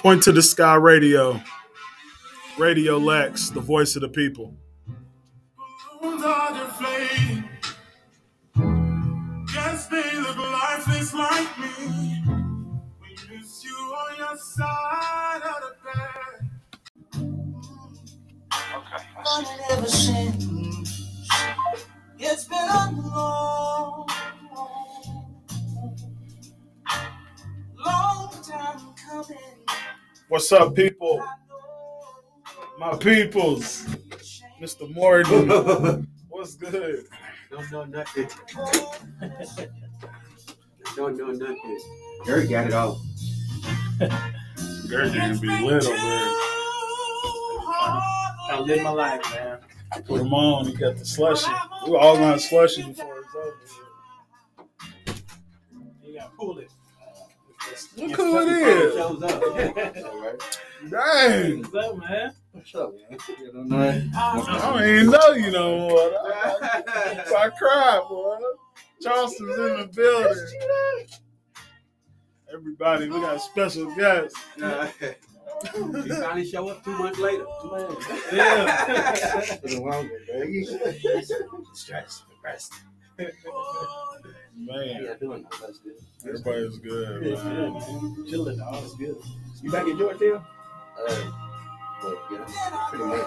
Point to the Sky Radio. Radio Lex, the voice of the people. Balloons are deflating. Guess they look lifeless like me. We miss you on your side of the bed. But ever since it's been a long, long What's up, people? My peoples. Mr. Morton. What's good? Don't know nothing. Don't know nothing. Gary got it all. Gary gonna be lit over there. I live my life, man. Put him on. He got the slushy. We all gonna slushy before it's over. You gotta pull it. Look who it is. Shows up. Dang. What's up, man? What's up, man? You know it? I don't even know you no more. So I cried, boy. Charleston's in the building. Everybody, we got a special guest. Nah. He finally show up two months later. Yeah. Been a while, man. Stress, depressed. How Man, you doing? That's good. everybody's good, man. Chilling, all is good. You back in Georgetown? Uh, well, yeah, pretty much.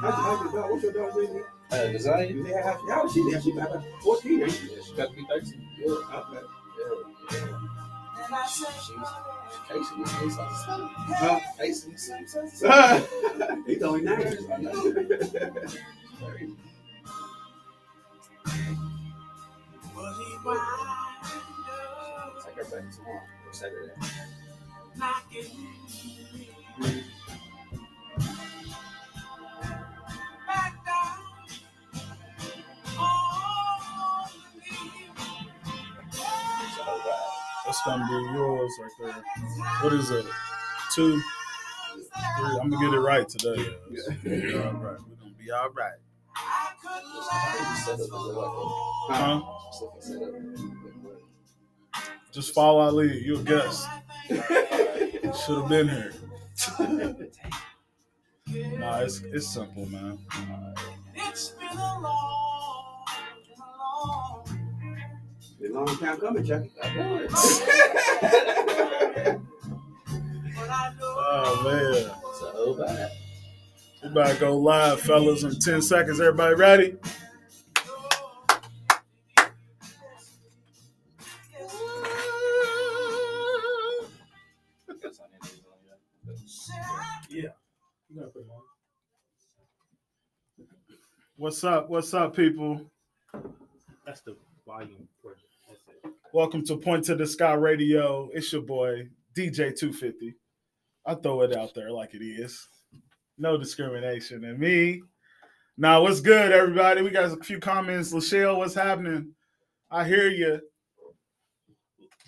How's, how's your dog? What's your dog's name? Uh, Desire? Yeah, how, how old she? Yeah, she about 14, ain't she? Yeah, she got to be 13. Yeah, okay. Yeah, yeah. And I said, She's Casey. He's like, Huh? Casey. Casey. He's only nine. but he me back down on me. So, uh, That's gonna be yours right there. What is it? Two, three. I'm gonna get it right today. It's gonna be all right. We're gonna be all right. Huh? a specific setup? Just follow Ali. You're a guest. Should have been here. Nah, it's it's simple, man. It's been a long, long Been a long time coming, Chuck. I know Oh man. So bad. We about to go live, fellas, in 10 seconds. Everybody ready? Yeah. You gotta put them on. What's up? What's up, people? That's the volume. That's it. Welcome to Point to the Sky Radio. It's your boy, DJ 250. I throw it out there like it is. No discrimination. in me. Now, what's good, everybody? We got a few comments. Lachelle, what's happening? I hear you.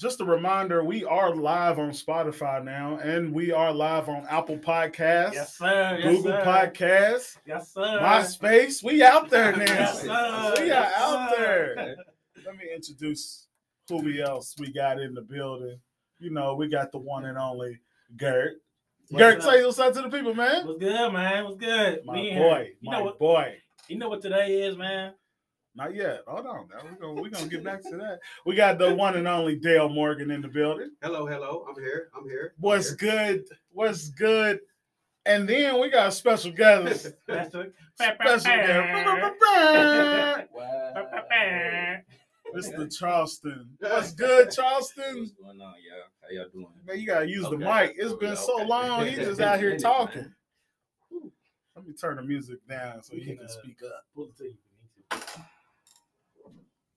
Just a reminder, we are live on Spotify now, and we are live on Apple Podcasts, Yes, sir. Yes, Google sir. Podcasts, Yes, sir. MySpace. We out there now. Yes, sir. We are Yes, out sir. there. Let me introduce who we else we got in the building. You know, we got the one and only Gert. What's Gert, say what's up to the people, man. What's good, man? What's good? My We in boy. You my know what? boy. You know what today is, man? Not yet. Hold on. Now we're gonna we're gonna get back to that. We got the one and only Dale Morgan in the building. Hello, hello. I'm here. I'm here. I'm What's here. good? What's good? And then we got a special guest. Special guest. Wow. Mr. Charleston. What's good, Charleston? What's going on, y'all? How y'all doing? Man, you gotta use the mic. It's been Okay. so long. He's just out here talking. Let me turn the music down so you can, uh, speak up. Pull the tape if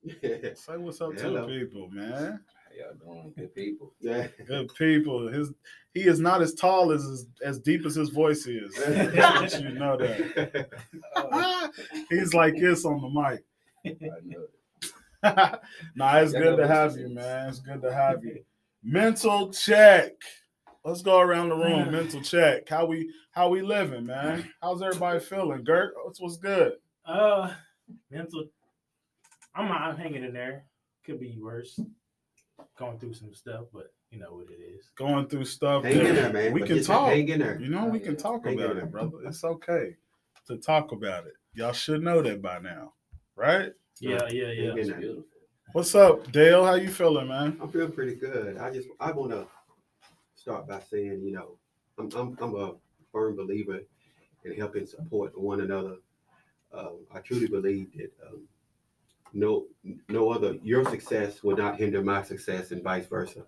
you need to. Say what's up to the people, man. How y'all doing? Good people. yeah. Good people. His he is not as tall as as, as deep as his voice is. You know that. He's like this on the mic. I know. nah, it's Yeah, good to have you, man. It's good to have you. Mental check. Let's go around the room. Mental check. How we how we living, man? How's everybody feeling? Gert, what's what's good? Uh, mental. I'm not hanging in there. Could be worse. going through some stuff, but you know what it is. Going through stuff. Hang in there, man. We But can talk. Hang in there. You know, we Oh, can talk Hang about it, brother. It's okay to talk about it. Y'all should know that by now, right? Yeah, yeah, yeah. It's beautiful. What's up, Dale? How you feeling, man? I'm feeling pretty good. I just I want to start by saying, you know, I'm I'm, I'm a firm believer in helping support one another. Um, I truly believe that um, no no other your success will not hinder my success and vice versa.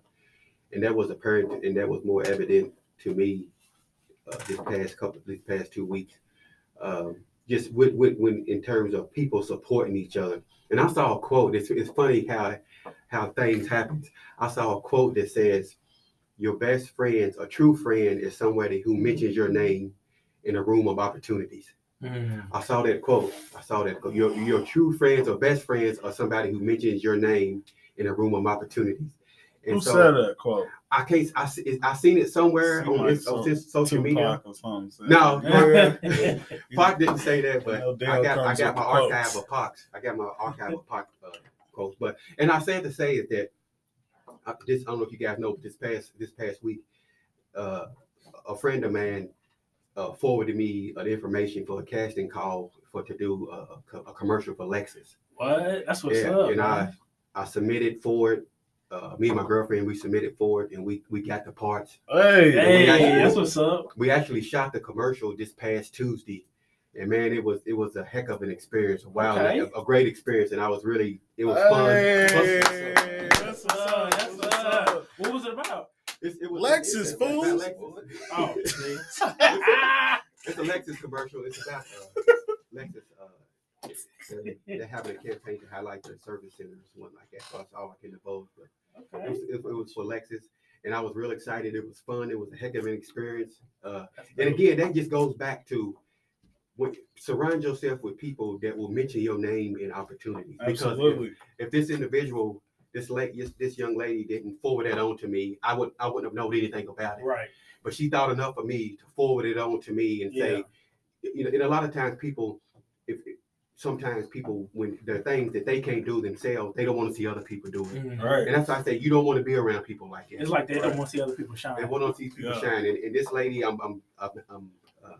And that was apparent and that was more evident to me uh, this past couple these past two weeks. Um, just with, with when in terms of people supporting each other. And I saw a quote. It's, it's funny how how things happen. I saw a quote that says, "Your best friends, a true friend, is somebody who mentions your name in a room of opportunities." Mm. I saw that quote. I saw that quote. Your your true friends or best friends are somebody who mentions your name in a room of opportunities. And Who so said that quote? I can't. I see, I seen it somewhere Seem on like this, on some- social media. Tupac or No, that. Pac didn't say that, but I got I got my archive quotes. of Pacs. I got my archive of Pac uh, quotes. But and I said to say is that uh, this I don't know if you guys know, but this past this past week, uh, a friend of mine uh, forwarded me uh, the information for a casting call for to do a, a a commercial for Lexus. What? That's what's yeah, up. and man. I I submitted for it. Uh, me and my girlfriend we submitted for it, and we we got the parts. Hey, Hey, got you. that's what's up. we actually shot the commercial this past Tuesday, and man, it was it was a heck of an experience. Wow, Okay. a, a great experience, and I was really it was fun. Hey, Plus, that's That's what's up. That's That's what's up. What was it about? it's- it was Lexus, it's, about fools. Lexus. Oh, it's a Lexus commercial. It's about uh, Lexus. Uh, they're, they're having a campaign to highlight their service centers, one like that. So that's all I can divulge. But it was, it, it was for Lexus, and I was real excited. It was fun. It was a heck of an experience. Uh, And again, that just goes back to when surround yourself with people that will mention your name in opportunities. Because if, Absolutely. if this individual, this late this, this young lady didn't forward that on to me, I would I wouldn't have known anything about it. Right. But she thought enough of me to forward it on to me and say, you know, and a lot of times people, sometimes people when there are things that they can't do themselves, they don't want to see other people do it. Mhm. Right. And that's why I say you don't want to be around people like that. It's like they Right. don't want to see other people shine. They want to see people Yeah. shine. And, and this lady, I'm, I'm, I'm, I'm uh,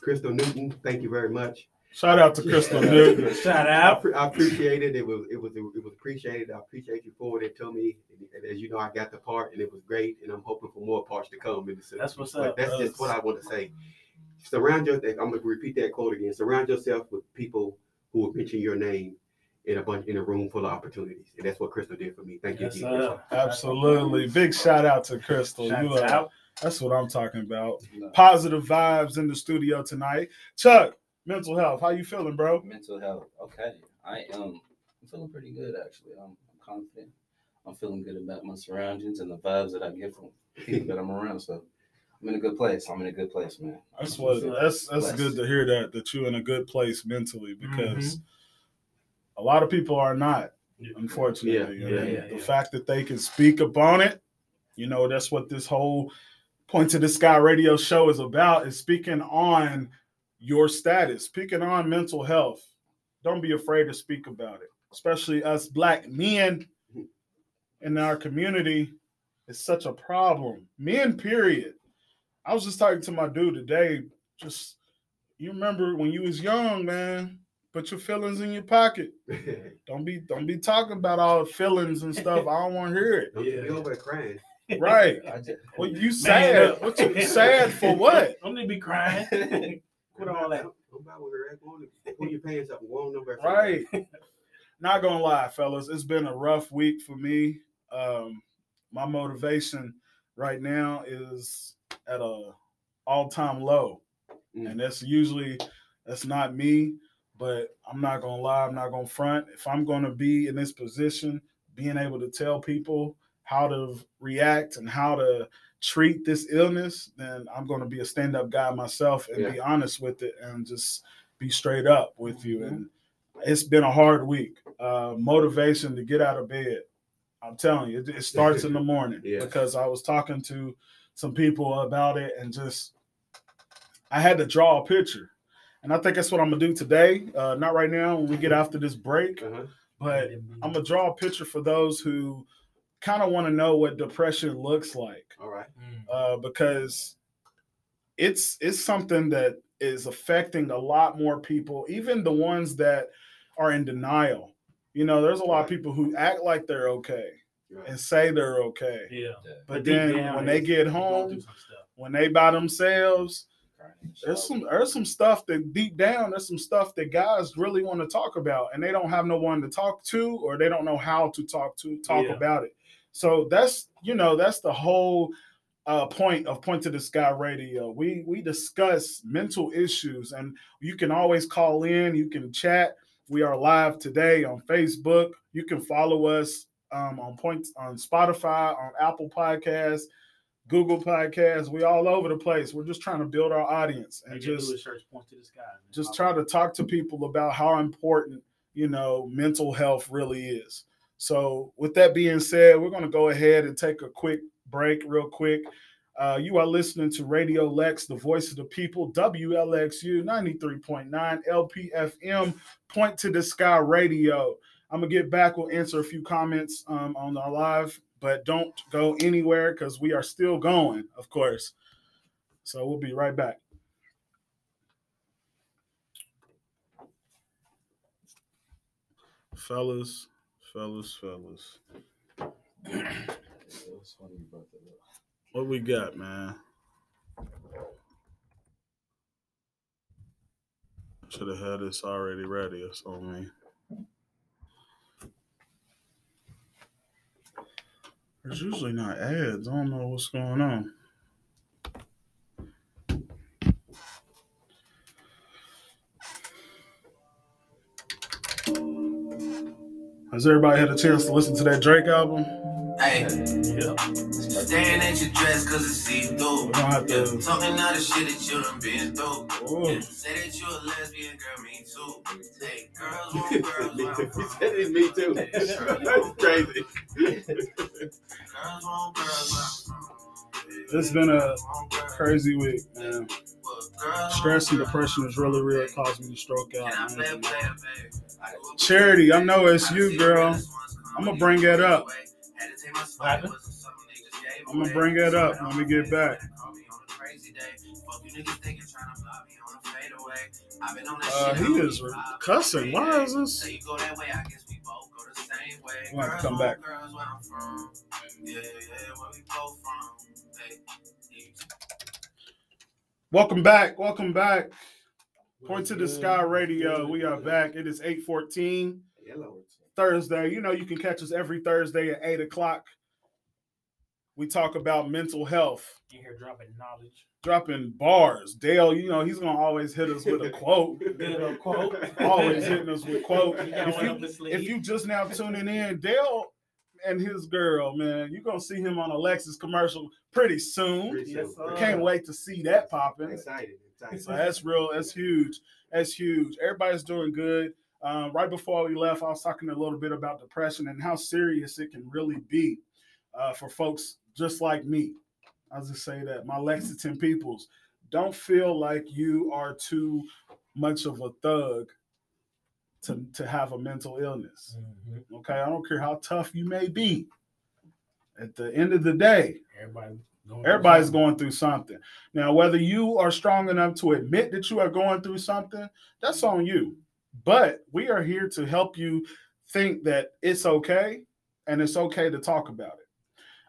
Crystal Newton. Thank you very much. Shout out to Crystal Newton. Shout I, out. pre- I appreciate it. It was, it was, it was appreciated. I appreciate you forwarding it to me. And as you know, I got the part, and it was great. And I'm hoping for more parts to come. In the That's what's but up. That's just what I want to say. Surround your. I'm gonna repeat that quote again. Surround yourself with people who will mention your name in a bunch in a room full of opportunities, and that's what Crystal did for me. Thank you. Yes, again, Crystal. Absolutely. Big shout out to Crystal. Shout You are- out. that's what I'm talking about. Positive vibes in the studio tonight. Chuck, mental health. How you feeling, bro? Mental health. Okay. I am I'm feeling pretty good actually. I'm, I'm confident. I'm feeling good about my surroundings and the vibes that I get from people that I'm around. So I'm in a good place. I'm in a good place, man. That's what that's that's Blessed. good to hear that that you're in a good place mentally because Mm-hmm. a lot of people are not, unfortunately. Yeah, And yeah, yeah, the yeah. fact that they can speak upon it, you know, that's what this whole Point to the Sky radio show is about is speaking on your status, speaking on mental health. Don't be afraid to speak about it, especially us black men in our community. It's such a problem. Men, period. I was just talking to my dude today. Just you remember when you was young, man. Put your feelings in your pocket. Don't be don't be talking about all the feelings and stuff. I don't want to hear it. Don't Yeah. be over there crying. Right. I just, Well, you Man sad. What you sad for what? I'm gonna be crying. Put all that. Don't buy with her ass on it. Pull your pants up and go on nowhere. Right. Not gonna lie, fellas. It's been a rough week for me. Um, my motivation right now is at a all-time low. Mm. And that's usually that's not me, but I'm not gonna lie, I'm not gonna front. If I'm gonna be in this position, being able to tell people how to react and how to treat this illness, then I'm gonna be a stand-up guy myself and be honest with it and just be straight up with you. And it's been a hard week. Uh, motivation to get out of bed. I'm telling you, it, it starts in the morning Yeah. because I was talking to some people about it and just I had to draw a picture. And I think that's what I'm gonna do today. Uh, not right now when we get after this break, Uh-huh. but I'm gonna draw a picture for those who kind of want to know what depression looks like All right. uh, because it's it's something that is affecting a lot more people, even the ones that are in denial. You know, there's a lot of people who act like they're okay Right. and say they're okay, Yeah. but deep then down, when they get home, through some stuff. when they by themselves, Crying in the there's some there's some stuff that deep down there's some stuff that guys really want to talk about and they don't have no one to talk to or they don't know how to talk to talk Yeah. about it so that's you know that's the whole uh, point of point to the sky radio we we discuss mental issues and you can always call in you can chat we are live today on facebook you can follow us um, on point on spotify on apple podcasts Google Podcasts, we all over the place. We're just trying to build our audience and just do a search point to the sky. just try to talk to people about how important you know mental health really is. So, with that being said, we're going to go ahead and take a quick break, real quick. Uh, you are listening to Radio Lex, the voice of the people, WLXU 93.9 LPFM, Point to the Sky Radio. I'm going to get back. We'll answer a few comments um, on our live, but don't go anywhere because we are still going, of course. So, we'll be right back. Fellas, fellas, fellas. Funny. What we got, man? Should have had this already ready or something. There's usually not ads. I don't know what's going on. Has everybody had a chance to listen to that Drake album? Hey, Yeah. Staring at your dress cause it's see through. Don't have to- Yeah, talking all the shit that you done been through. Yeah, say that you a lesbian, girl, me too. Hey, girls want girls where I'm he said it's me too. That's crazy. Girls want girls I'm It's been a girls want girls. crazy week, man. Stress and depression is really real. It caused me to stroke out. Man. Charity, I know it's you, girl. I'ma bring that up. I'ma bring that up when we get back. Uh, he is cussing. Why is this? So you go that way, I guess we both go the same way. We'll have to come back. Girls where I'm from. Yeah, yeah, where we both from. Welcome back. Welcome back. Point to the Sky Radio. We are back. It is 814 Hello. Thursday. You know, you can catch us every Thursday at 8 o'clock. We talk about mental health, You here dropping knowledge. dropping bars. Dale, you know, he's going to always hit us with a quote. Good quote. Always hitting us with quote. You If you, up if you just now tuning in, Dale and his girl, man, you're gonna see him on a Lexus commercial pretty soon. Pretty soon. sir. Can't wait to see that popping. Excited. Excited. So that's real. That's huge. That's huge. Everybody's doing good. Um, right before we left, I was talking a little bit about depression and how serious it can really be uh, for folks just like me. I'll just say that my Lexington peoples don't feel like you are too much of a thug to, to have a mental illness. Mhm. Okay, I don't care how tough you may be. At the end of the day, Everybody going everybody's through going through something. Now, whether you are strong enough to admit that you are going through something, that's on you. But we are here to help you think that it's okay and it's okay to talk about it.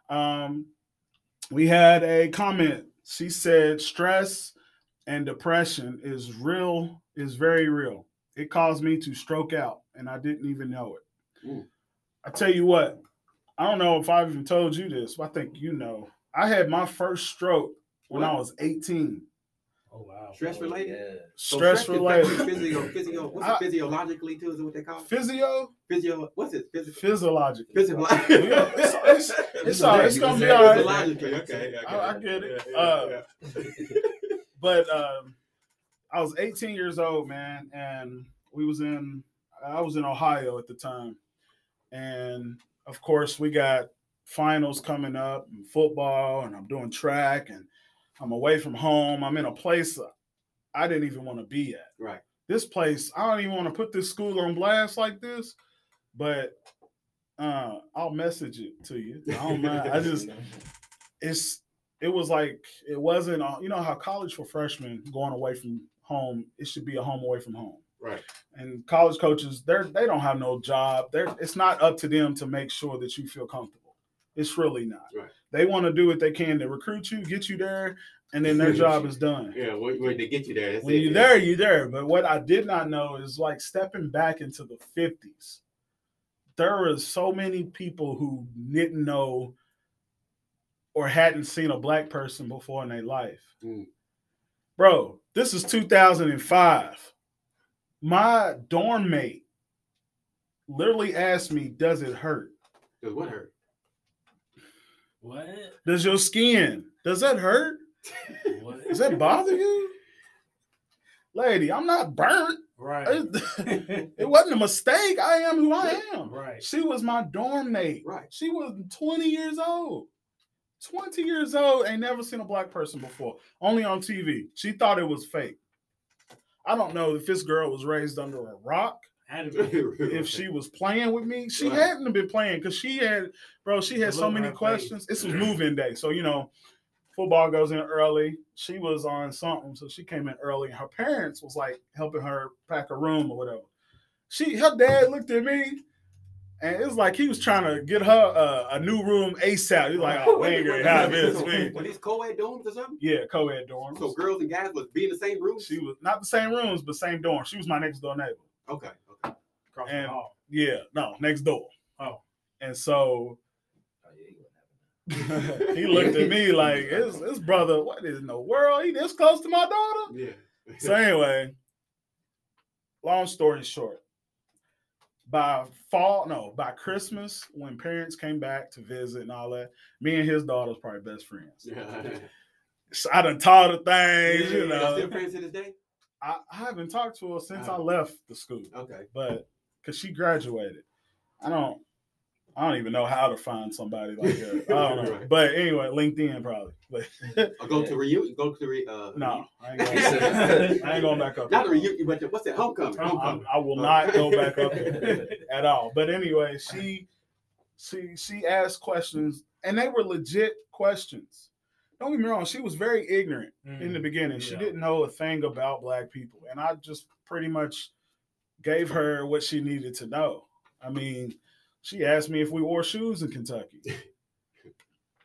Um, we had a comment. She said stress and depression is real, is very real. It caused me to stroke out, and I didn't even know it. Ooh. I tell you what, I don't know if I've even told you this, but I think you know. I had my first stroke when I was 18. Oh wow. Stress related? Yeah. So Stress can related. affect you Physio, physio, what's I- it, physiologically too? Is it what they call it? Physio, Physio, what's it? Physical. physiologically. Physical. Yeah, it's- it's- It's all right. It's gonna be all right. Physiologically, okay. okay. I- I get it. Yeah, Uh, yeah, but um, I was 18 years old, man, and we was in I was in Ohio at the time, and of course we got finals coming up, and football, and I'm doing track, and I'm away from home. I'm in a place I didn't even want to be at. Right. This place, I don't even want to put this school on blast like this, but Uh, I'll message it to you. I don't mind. I just it's it was like it wasn't uh, you know how college for freshmen going away from home it should be a home away from home Right. and college coaches they're they don't have no job they're it's not up to them to make sure that you feel comfortable it's really not Right. they want to do what they can to recruit you get you there and then their job is done Yeah. When, when they get you there, that's when it. you're there you're there but what i did not know is like stepping back into the 50s there were so many people who didn't know or hadn't seen a black person before in their life Mm. bro this is 2005 my dorm mate literally asked me does it hurt Does what hurt? What? does your skin does that hurt What? does that bother you lady i'm not burnt Right. it it wasn't a mistake. I am who I am. right. She was my dorm mate. Right. She was 20 years old. 20 years old, ain't never seen a black person before. Only on TV. She thought it was fake. I don't know if this girl was raised under a rock, Had to be. if she was playing with me. She Right. hadn't been playing because she had, bro, she had so many her face. questions. This was move-in day. So, you know, football goes in early. She was on something, so she came in early. And her parents was like helping her pack a room or whatever. She, her dad looked at me, and it was like he was trying to get her uh, a new room ASAP. He's like, oh, we ain't gonna have this. We ain't- these co-ed dorms or something? Yeah, co-ed dorms. So girls and guys would be in the same room? she was not the same rooms, but same dorm. She was my next door neighbor. Okay. Okay. Across And- the hall. Yeah, no, next door. Oh. And so Oh, yeah, you wouldn't have it. he looked at me like his, his brother, what in the world? He this close to my daughter? Yeah. So anyway, long story short, by fall, no, by Christmas, when parents came back to visit and all that, me and his daughter was probably best friends. yeah. So I done taught her things, you Y'all know. still friends to this day? I, I haven't talked to her since oh. I Oh. left the school, Okay. but because she graduated, I don't. I don't even know how to find somebody like her. I don't know. Right. But anyway, LinkedIn probably. But Or go to reunion. Go to re. Uh, no, I ain't going, I ain't going back up. Not a there. reunion, but what's that? Homecoming. I, Homecoming. I will not go back up there at all. But anyway, she she she asked questions, and they were legit questions. Don't get me wrong; she was very ignorant in the Mm, beginning. She didn't know a thing about black people, and I just pretty much gave her what she needed to know. I mean, she asked me if we wore shoes in Kentucky.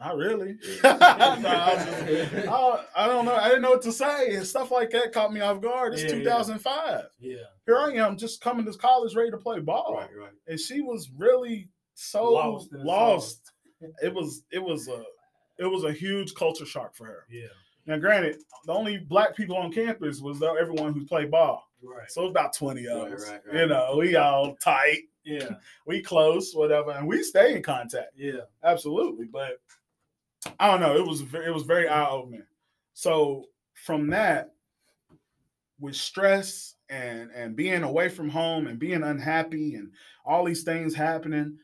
Not really. no, I, just- I- I don't know. I didn't know what to say, and stuff like that caught me off guard. It's Yeah, yeah. 2005 Yeah. here I am just coming to college ready to play ball. Right. Right. And she was really so Lost lost. It was it was a it was a huge culture shock for her. Yeah. Now, granted, the only black people on campus was everyone who played ball. Right. So it was about 20 of us. right, You right. know, we all tight, Yeah. we close, whatever, and we stay in contact. Yeah. Absolutely. But I don't know. It was it was very eye opening. So from that, with stress and and being away from home and being unhappy and all these things happening,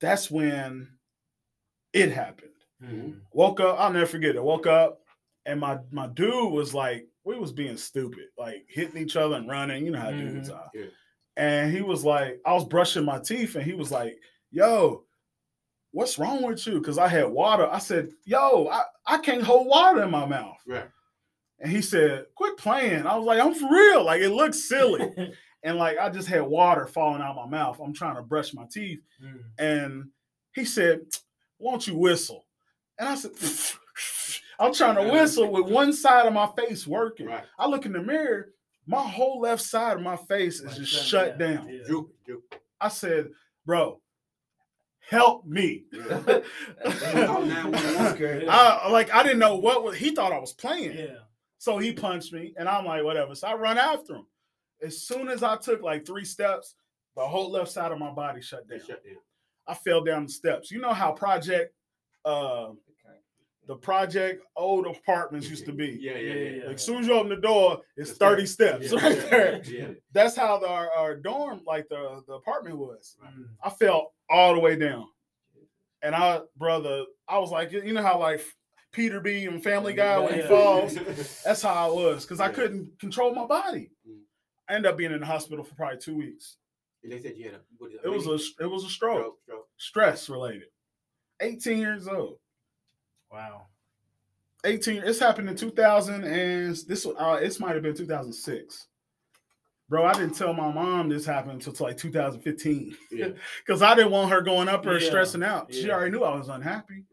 that's when it happened. Mhm. Woke up, I'll never forget it. Woke up and my my dude was like, we was being stupid, like hitting each other and running. You know how dudes are. Yeah. And he was like, I was brushing my teeth, and he was like, Yo, what's wrong with you? Because I had water. I said, Yo, I, I can't hold water in my mouth. Right. And he said, Quit playing. I was like, I'm for real. Like it looks silly. and like I just had water falling out my mouth. I'm trying to brush my teeth. Mhm. And he said, Won't you whistle? And I said, I'm trying to whistle with one side of my face working. Right. I look in the mirror, my whole left side of my face is Like just shut shut down. down. Yeah. Droop, droop. I said, Bro, help me. Yeah. I like I didn't know what was he thought I was playing. Yeah. So he punched me, and I'm like, whatever. So I run after him. As soon as I took like three steps, the whole left side of my body shut down. Shut down. I fell down the steps. You know how project, uh, the project old apartments used to be. Yeah, yeah, yeah. Like as soon as you open the door, it's The 30 steps. steps Yeah, right there. Yeah. That's how the, our, our dorm, like the, the apartment was. Mhm. I fell all the way down. And I, brother, I was like, you know how like Peter B and Family Guy when he Yeah. falls? That's how I was because I couldn't control my body. Mm. I ended up being in the hospital for probably two weeks. And they said you had a. What is It was a it was a stroke, stroke. stroke. stress related. 18 years old. Wow. 18 it's happened in 2000 and this uh this might have been 2006 bro i didn't tell my mom this happened until like 2015 Yeah. because i didn't want her going up or Yeah, stressing out. She already knew i was unhappy.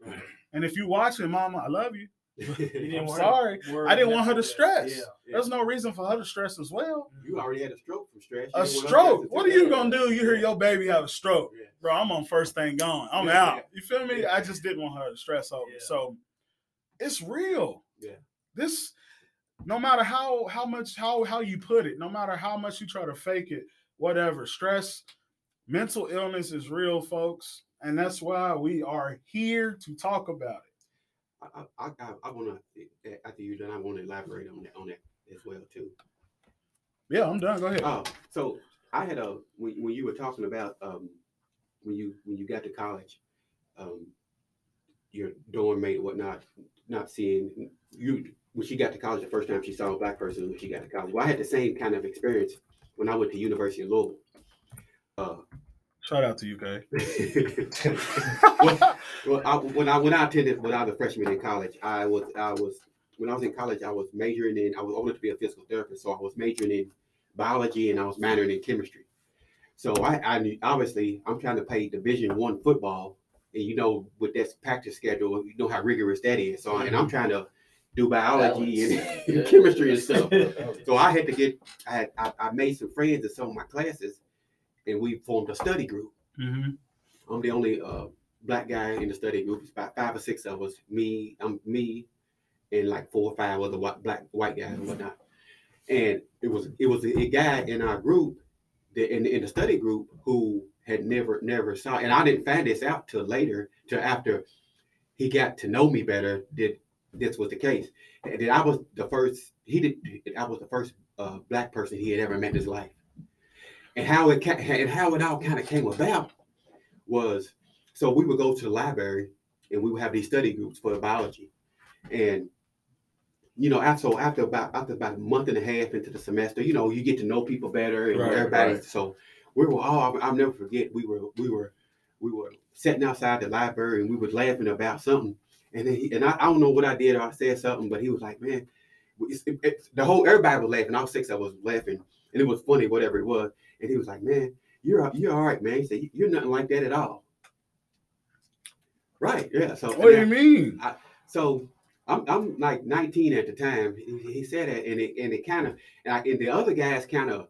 And if you watch watching mama i love you. You didn't I'm want sorry. I didn't want her to stress. Yeah. there's no reason for her to stress as well You already had a stroke from stress. You a didn't want her stroke what are you gonna do you hear your baby have a stroke Yeah. bro i'm on first thing gone i'm Yeah, out yeah. you feel me i just didn't want her to stress over Yeah. so it's real Yeah. this no matter how how much how how you put it no matter how much you try to fake it whatever stress mental illness is real folks and that's why we are here to talk about it I, I, I, I want to after you done. I want to elaborate on that on that as well too. yeah i'm done go ahead Oh, so I had a when, when you were talking about um when you when you got to college, um your dorm mate or whatnot, not seeing you when she got to college the first time she saw a black person when she got to college. Well, I had the same kind of experience when I went to University of Louisville. Uh, shout out to you guys well, well I, when I when I attended when I was a freshman in college, I was I was when I was in college, I was majoring in I was wanted to be a physical therapist, so I was majoring in biology and I was minoring in chemistry. So I, I knew- obviously I'm trying to play Division One football, and you know with that practice schedule, you know how rigorous that is. So and I'm trying to do biology and, Balance. and Yeah. chemistry and stuff. So I had to get I had I, I made some friends in some of my classes, and we formed a study group. mm-hmm. I'm the only uh, black guy in the study group. It's about five or six of us. Me, I'm me, and like four or five other white, black white guys and whatnot. And it was it was a, a guy in our group, that in in the study group who had never never saw, and I didn't find this out till later, till after he got to know me better. That this was the case, and that I was the first. He did. I was the first uh, black person he had ever met in his life, and how it and how it all kind of came about was so we would go to the library and we would have these study groups for biology. And you know after so after about after about a month and a half into the semester you know you get to know people better and Right, everybody. right. so we were all i'll never forget we were we were we were sitting outside the library and we was laughing about something. And then he, and I, I don't know what i did or i said something but he was like man it's, it, it's- the whole everybody was laughing. All six of us was laughing. And it was funny whatever it was and he was like man you're you're all right, man. He said, You're nothing like that at all. Right. Yeah. So what do you mean so I'm, I'm like 19 at the time. He, he said that, and it and it kind of and, I, and the other guys kind of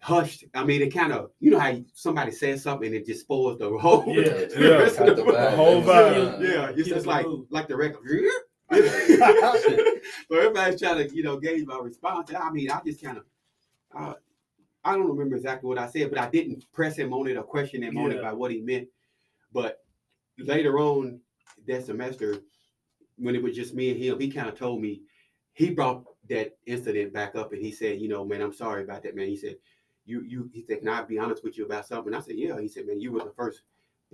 hushed. I mean, it kind of you know how somebody says something and it just spoils the whole Yeah, the yeah. rest of the- The whole vibe. Yeah, it's Get just the like mood. like the record. so everybody's trying to you know gauge my response. I mean, I just kind of. Uh, I don't remember exactly what I said, but I didn't press him on it or question him on it by what he meant. But later on that semester, when it was just me and him, he kind of told me he brought that incident back up and he said, you know, man, I'm sorry about that, man. He said, you, you, he said, can I be honest with you about something? I said, yeah. He said, man, you were the first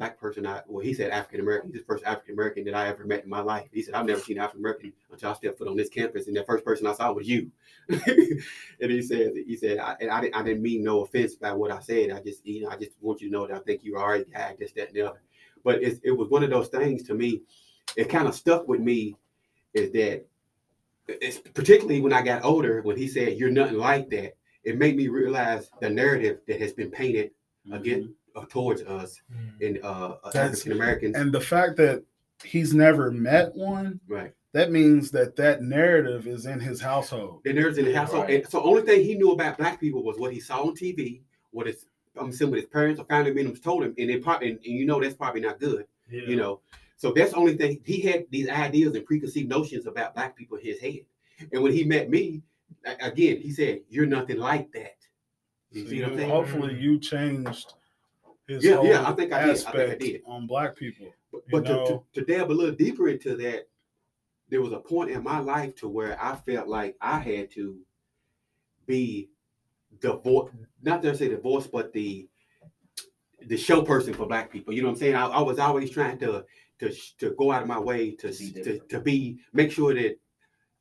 black person I, well, he said African American. He's the first African American that I ever met in my life. He said, I've never seen African American until I stepped foot on this campus, and the first person I saw was you. and he said, he said, I, and I, didn't, I didn't mean no offense by what I said. I just, you know, I just want you to know that I think you're all right, guy, this, that, and the other. But it's, it was one of those things to me. It kind of stuck with me, is that it's particularly when I got older, when he said you're nothing like that. It made me realize the narrative that has been painted again uh, Uh, towards us mm. in uh, uh African Americans. and the fact that he's never met one Right. that means that that narrative is in his household The nerds in the household. Right. And so only thing he knew about black people was what he saw on TV, what his I'm assuming his parents or family members told him, and it probably and, and you know that's probably not good, Yeah. you know. So that's the only thing he had these ideas and preconceived notions about black people in his head. And when he met me, again, he said, "You're nothing like that." You see what I'm saying? hopefully you changed his Yeah, yeah, I think I did. I think I did. on black people But, but to, to, know- to dab a little deeper into that, there was a point in my life to where I felt like I had to be the voice, not necessarily the voice, but the the show person for black people. You know what I'm saying? I, I was always trying to to to go out of my way to To be to, to be make sure that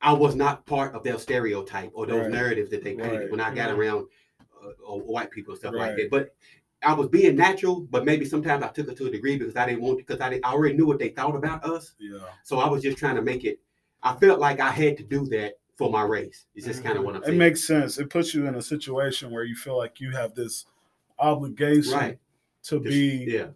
I was not part of their stereotype or those Right. narratives that they painted Right. when I got Mhm. around uh, white people and stuff Right. like that. But I was being natural, but maybe sometimes I took it to a degree because I didn't want because I, didn't, I already knew what they thought about us. Yeah. So I was just trying to make it. I felt like I had to do that for my race. It's just kind of what I'm It saying. makes sense. It puts you in a situation where you feel like you have this obligation right. to Just- be yeah.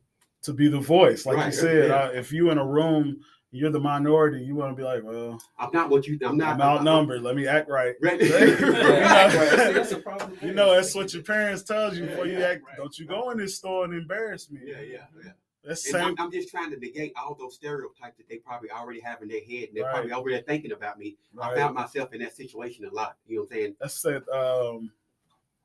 to be the voice. Like you said, yeah. uh, if you in a room, you're the minority. You want to be like, well, I'm not what you. I'm not. I'm outnumbered. Let me act right. Right. You Yeah, know? see, that's a problem. You know, that's what your parents tells you Yeah, before you yeah, act. right. Don't you go in this store and embarrass me. Yeah, yeah, yeah. That's And same. I'm, I'm just trying to negate all those stereotypes that they probably already have in their head, and they're Right. probably already thinking about me. I found myself in that situation a lot. You know what I'm saying? That's that. Um,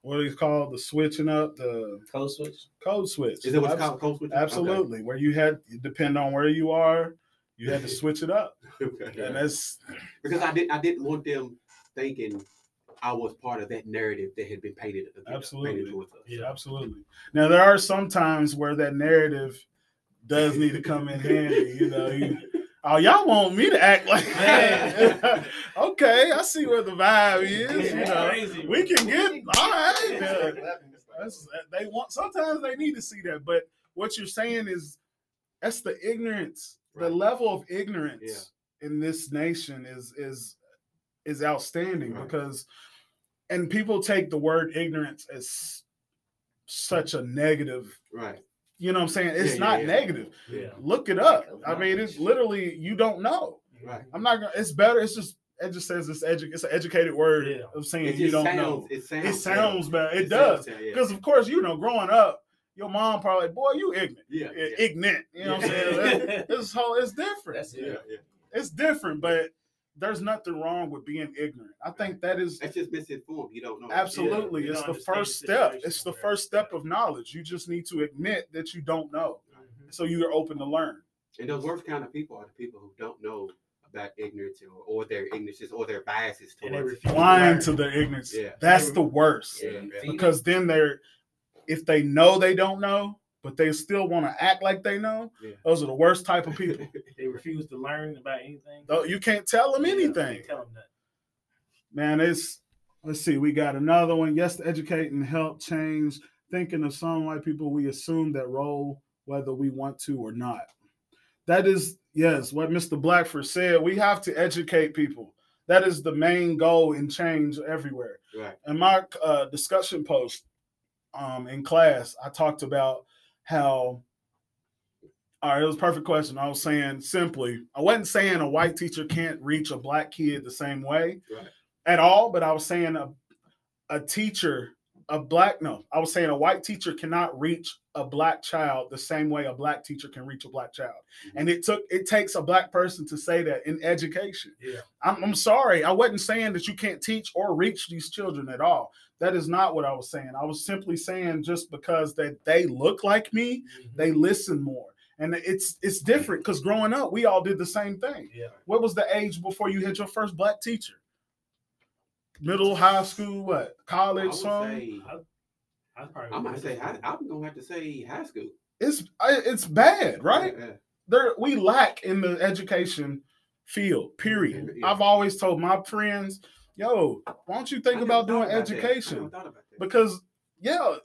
what is it called? The switching up, the Code switch. code switch. Is that what's Abs- called? Code switching? Absolutely. Where you had depend on where you are, you had to switch it up, Okay. Okay. and that's Because I didn't. I didn't want them thinking I was part of that narrative that had been painted. against- Absolutely. Painted towards us. Yeah. Absolutely. Now there are some times where that narrative does need to come in handy. You know, you, oh y'all want me to act like that? okay, I see where the vibe is. You know, Crazy. we can get all right. yeah. That's, they want sometimes they need to see that, but what you're saying is that's the ignorance. The level of ignorance in this nation is is is outstanding Right. because and people take the word ignorance as such a negative Right. you know what i'm saying it's Yeah, yeah, not yeah. negative Yeah. look it up i mean it's literally you don't know Right. i'm not gonna it's better it's just it just says it's edu- it's an educated word Yeah. of saying It you don't sounds, know It sounds. it sounds bad it, sounds does bad, yeah. because of course you know growing up your mom probably like, boy you ignorant Yeah. Yeah. ignorant you know what i'm saying this whole it's different That's Yeah. it. yeah. it's different but there's nothing wrong with being ignorant i think that is That's just misinformed. You don't know. Absolutely. you it's the first the step. It's the right. first step of knowledge. You just need to admit that you don't know. Mhm. So you're open to learn. And those worst kind of people are the people who don't know about ignorance or, or their ignorances or their biases And they towards. refuse to Blind learn. to their ignorance. Yeah. That's the worst. Yeah, yeah. Because then they're if they know they don't know, but they still want to act like they know, Yeah. those are the worst type of people. They refuse to learn about anything. Though you can't tell them anything. Tell them. Man, it's let's see, we got another one. Yes, to educate and help change. Thinking of some white people, we assume that role whether we want to or not. That is, yes, what Mr. Blackford said. We have to educate people. That is the main goal in change everywhere. Right. In my uh, discussion post um, in class, I talked about how. All right, it was a perfect question. I was saying simply, I wasn't saying a white teacher can't reach a black kid the same way Right. at all, but I was saying a, a teacher, a black, no, I was saying a white teacher cannot reach a black child the same way a black teacher can reach a black child. And it took, it takes a black person to say that in education. Yeah. I'm, I'm sorry. I wasn't saying that you can't teach or reach these children at all. That is not what I was saying. I was simply saying just because that they look like me, Mhm. they listen more. And it's it's different because growing up, we all did the same thing. Yeah. What was the age before you had your first black teacher? Middle, high school, what? College, would something? say. I probably I might would say. say I, I'm gonna have to say high school. It's it's bad, right? Yeah, yeah. There we lack in the education field. Period. Yeah. I've always told my friends, "Yo, why don't you think about doing. Education?" about because yeah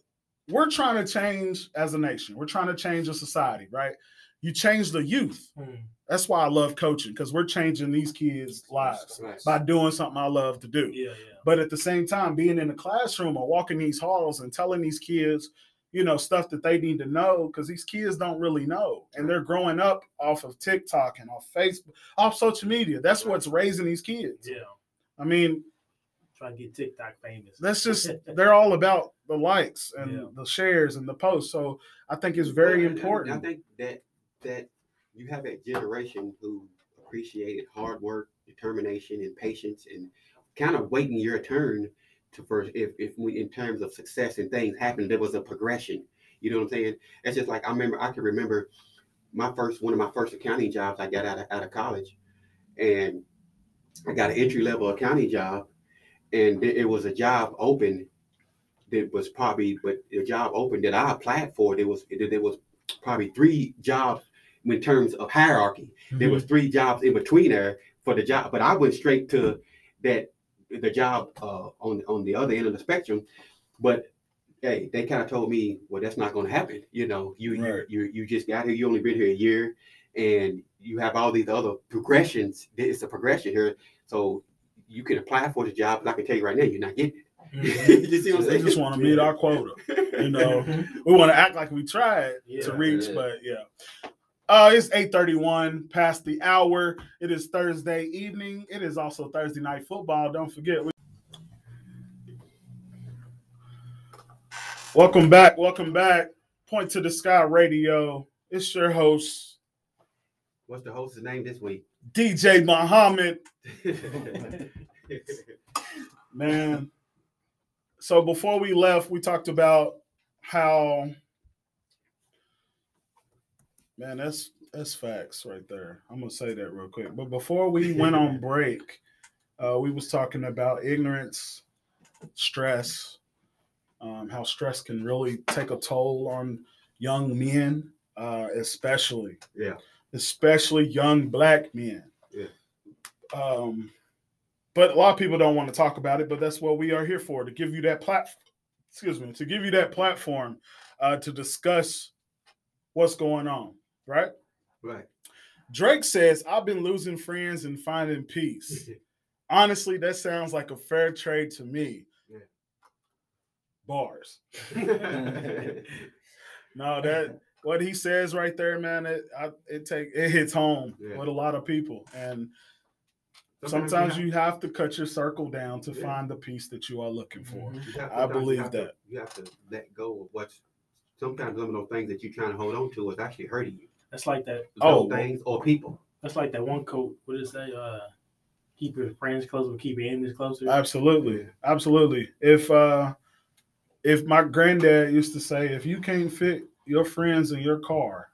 we're trying to change as a nation we're trying to change a society right you change the youth Hmm. that's why i love coaching because we're changing these kids lives Right. by doing something i love to do Yeah, yeah. but at the same time being in the classroom or walking these halls and telling these kids you know stuff that they need to know because these kids don't really know and they're growing up off of tiktok and off facebook off social media that's what's raising these kids Yeah. I mean Try to get TikTok famous. that's just they're all about the likes and Yeah. the shares and the posts. So I think it's very Well, and- and important. I think that that you have a generation who appreciated hard work, determination, and patience, and kind of waiting your turn to first. If if we in terms of success and things happen, there was a progression. You know what I'm saying? It's just like I remember. I can remember my first one of my first accounting jobs. I got out of out of college, and I got an entry level accounting job, and it was a job open that was probably, but the job open that I applied for, there was there was probably three jobs in terms of hierarchy. There was three jobs in between there for the job, but I went straight to that the job uh, on on the other end of the spectrum. But hey, they kind of told me, well, that's not going to happen. You know, you Right. you you just got here. You only been here a year, and you have all these other progressions. It's a progression here, so you can apply for the job. But I can tell you right now, you're not getting it. you see what I'm They saying? just want to meet our quota. You know, we want to act like we tried Yeah. to reach, Yeah. but yeah. Uh, it's 8:31 past the hour. It is Thursday evening. It is also Thursday night football. Don't forget. We- welcome back. Welcome back. Point to the Sky Radio. It's your host, What's the host's name this week? DJ Muhammad. Man. So before we left, we talked about how man, that's that's facts right there. I'm gonna say that real quick. But before we went on break, uh, we was talking about ignorance, stress, um, how stress can really take a toll on young men, uh, especially yeah, especially young black men. Yeah. Um, but a lot of people don't want to talk about it, but that's what we are here for to give you that platform. Excuse me, to give you that platform uh, to discuss what's going on, right? right. Drake says, I've been losing friends and finding peace. Honestly, that sounds like a fair trade to me. Yeah. Bars. No, that what he says right there, man. It I, it take it hits home Yeah. with a lot of people, and sometimes you have to cut your circle down to Yeah. find the piece that you are looking for. Mhm. You have- I sometimes you believe to- that. you have to let go of what's. Sometimes some of those things that you're trying to hold on to is actually hurting you. That's like that. Oh, things or people. That's like that one quote. What did it say? Uh, keep your friends closer, but keep your enemies closer. Absolutely, absolutely. If uh, if my granddad used to say, if you can't fit your friends in your car,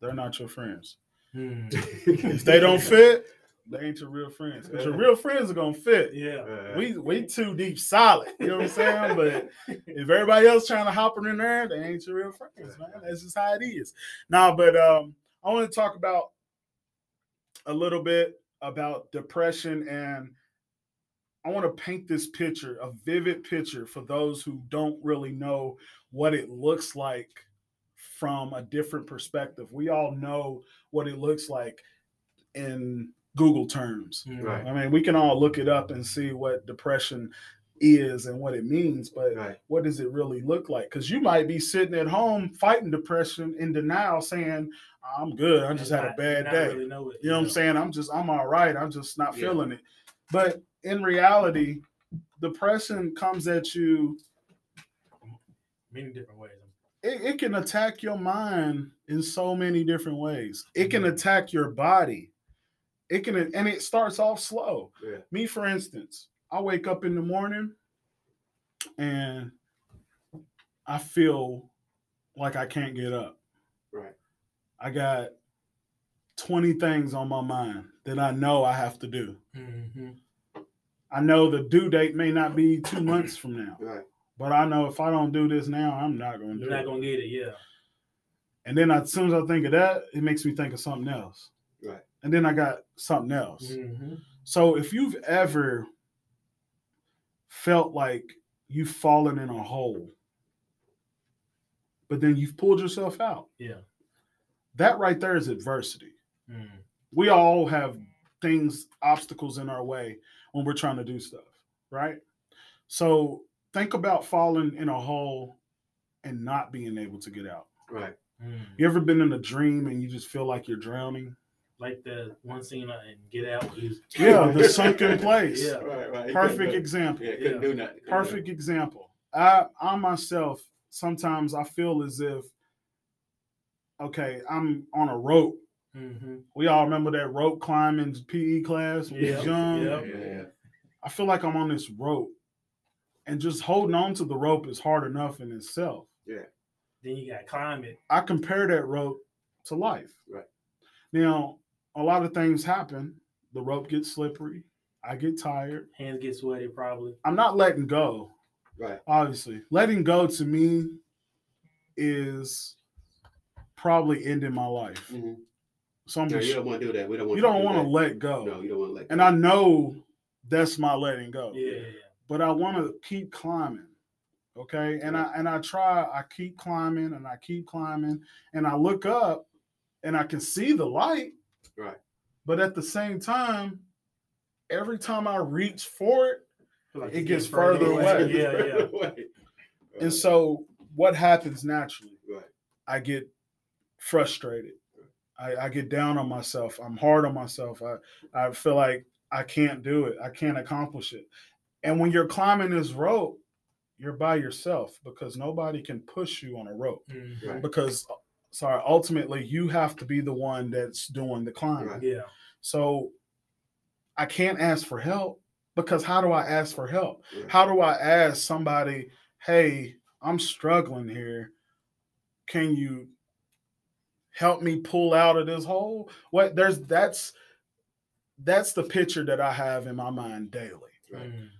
they're not your friends. Hmm. If they don't fit, they ain't your real friends. Because your real friends are gonna fit. Yeah. We we too deep solid. You know what I'm saying? But if everybody else trying to hop in there, they ain't your real friends, man. That's just how it is. Now, but um, I want to talk about a little bit about depression and I want to paint this picture, a vivid picture for those who don't really know what it looks like from a different perspective. We all know what it looks like in Google terms. Right. I mean, we can all look it up and see what depression is and what it means, but right. what does it really look like? Because you might be sitting at home fighting depression in denial, saying, I'm good. I just And had a bad day. Really know it, You know what I'm saying? I'm just, I'm all right. I'm just not Yeah. feeling it. But in reality, depression comes at you, Many different ways. It, it can attack your mind in so many different ways. It can Mhm. attack your body. It can, and it starts off slow. Yeah. Me, for instance, I wake up in the morning and I feel like I can't get up. Right. I got 20 things on my mind that I know I have to do. Mm-hmm. I know the due date may not be two months from now, Right. But I know if I don't do this now, I'm not going to You're do not it. gonna get it. Yeah. And then as soon as I think of that, it makes me think of something else. Right. And then I got something else. Mm-hmm. So if you've ever felt like you've fallen in a hole, but then you've pulled yourself out, Yeah. that right there is adversity. Mm. We all have things, obstacles in our way when we're trying to do stuff, right? So think about falling in a hole and not being able to get out. Right. Mm. You ever been in a dream and you just feel like you're drowning? Like the one scene in Get Out. where Yeah, the sunken place. Yeah. Right. Right. Perfect example. Yeah. Couldn't do nothing. Couldn't do perfect example. I I myself sometimes I feel as if okay, I'm on a rope. Mm-hmm. We all remember that rope climbing PE class when we was Yeah, young. yeah. nothing. Yeah. I feel like I'm on this rope. And just holding on to the rope is hard enough in itself. Yeah. Then you got to climb it. I compare that rope to life. Right. Now, a lot of things happen. The rope gets slippery. I get tired. Hands get sweaty probably. I'm not letting go. Right. obviously letting go to me is probably ending my life Mhm. so i'm No, just, you don't want to do that. We don't want. you don't do want to let go No, you don't want to let. Go. And i know that's my letting go Yeah. yeah, yeah. But i want to keep climbing Okay. And I and I try, I keep climbing and I keep climbing and I look up and I can see the light. Right. But at the same time, every time I reach for it, like It gets further further away. Yeah, yeah. Right. and so what happens naturally? Right. I get frustrated. I, I get down on myself. I'm hard on myself. I, I feel like I can't do it. I can't accomplish it. And when you're climbing this rope, you're by yourself because nobody can push you on a rope. Mhm. Right. Because, sorry, ultimately you have to be the one that's doing the climbing. Right. Yeah. So I can't ask for help because how do I ask for help? Right. How do I ask somebody, hey, I'm struggling here. Can you help me pull out of this hole? What there's that's that's the picture that I have in my mind daily. Right. Mhm.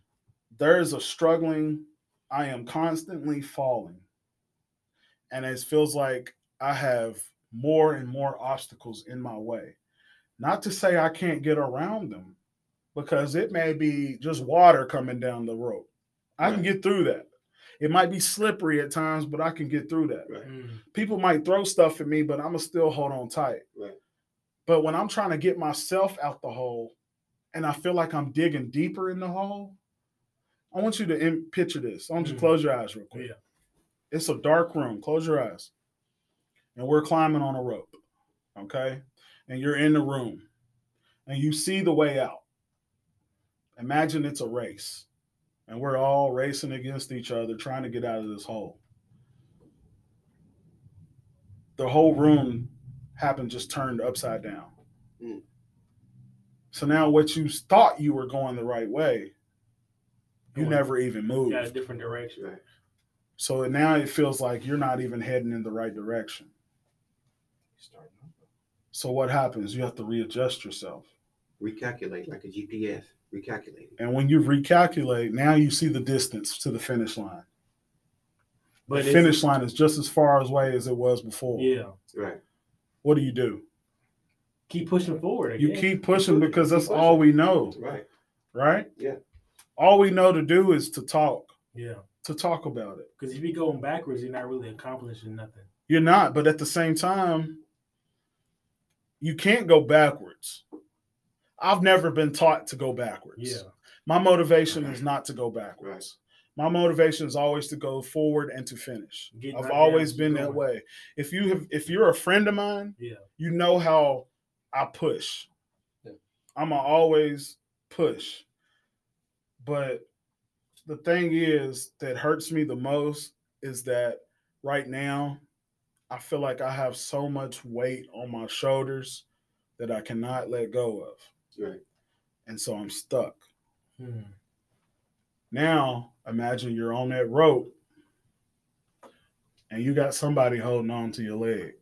There's a struggling, I am constantly falling. And it feels like I have more and more obstacles in my way. Not to say I can't get around them, because it may be just water coming down the rope. I can get through that. It might be slippery at times, but I can get through that. Right. Mhm. People might throw stuff at me, but I'm gonna still hold on tight. Right. But when I'm trying to get myself out the hole and I feel like I'm digging deeper in the hole, I want you to in- picture this. I want you to Mhm. close your eyes real quick. Yeah. It's a dark room. Close your eyes. And we're climbing on a rope. Okay. And you're in the room and you see the way out. Imagine it's a race and we're all racing against each other trying to get out of this hole. The whole room happened just turned upside down. Mm. So now what you thought you were going the right way, you Going- never even moved. Got a different direction. Right. So now it feels like you're not even heading in the right direction. So what happens? You have to readjust yourself. Recalculate like a GPS. Recalculate. And when you recalculate, now you see the distance to the finish line. But the finish line is just as far away as it was before. Yeah. Right. What do you do? Keep pushing forward. I You keep pushing pushing, because keep that's all we know, Right. right? Yeah. All we know to do is to talk, Yeah. to talk about it. Because if you're going backwards, you're not really accomplishing nothing. You're not, but at the same time, you can't go backwards. I've never been taught to go backwards. Yeah. My motivation is not to go backwards. My motivation is always to go forward and to finish. Get I've always been keep that way. If you have if you're a friend of mine, Yeah. you know how I push. Yeah. I'm going to always push. But the thing is that hurts me the most is that right now I feel like I have so much weight on my shoulders that I cannot let go of. Right. And so I'm stuck. Hmm. Now, imagine you're on that rope and you got somebody holding on to your leg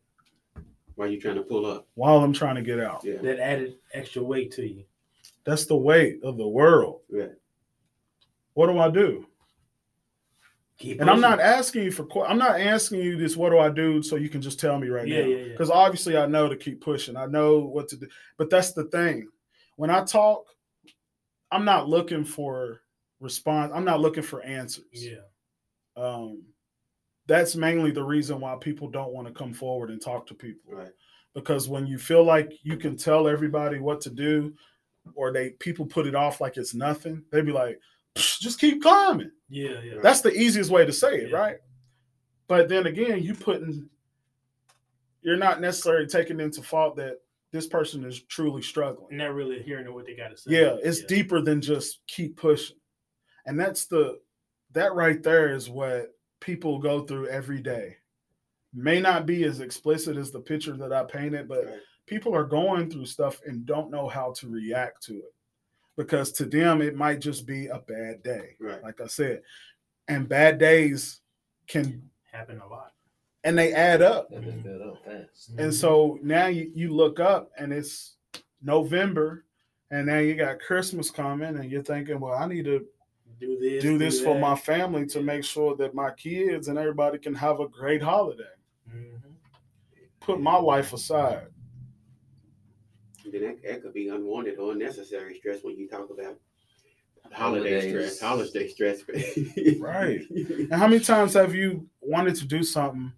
While you're trying to pull up. while I'm trying to get out. Yeah. That added extra weight to you. That's the weight of the world. Right. What do I do? Keep And I'm not asking you for I'm not asking you this what do I do so you can just tell me right Yeah, now. yeah, yeah. Cuz obviously I know to keep pushing. I know what to do. But that's the thing. When I talk, I'm not looking for response. I'm not looking for answers. Yeah. um, that's mainly the reason why people don't want to come forward and talk to people Right. because when you feel like you can tell everybody what to do or they people put it off like it's nothing they'd be like "Psh, just keep climbing Yeah. Yeah. that's the easiest way to say it Yeah. right but then again you putting you're not necessarily taking into fault that this person is truly struggling Not really hearing what they got to say. yeah, it's deeper than just keep pushing. And that's the that right there is what people go through every day. May not be as explicit as the picture that I painted, but Right. people are going through stuff and don't know how to react to it. Because to them it might just be a bad day. Right. Like I said. And bad days can Happen a lot. and they add up. That just built up fast. And so now you, you look up and it's November and now you got Christmas coming and you're thinking, well, I need to do this. do this for my family to make sure that my kids and everybody can have a great holiday. Mhm. Put my life aside. And then that, that could be unwanted or unnecessary stress when you talk about holiday Holidays. stress, holiday stress. Right. And how many times have you wanted to do something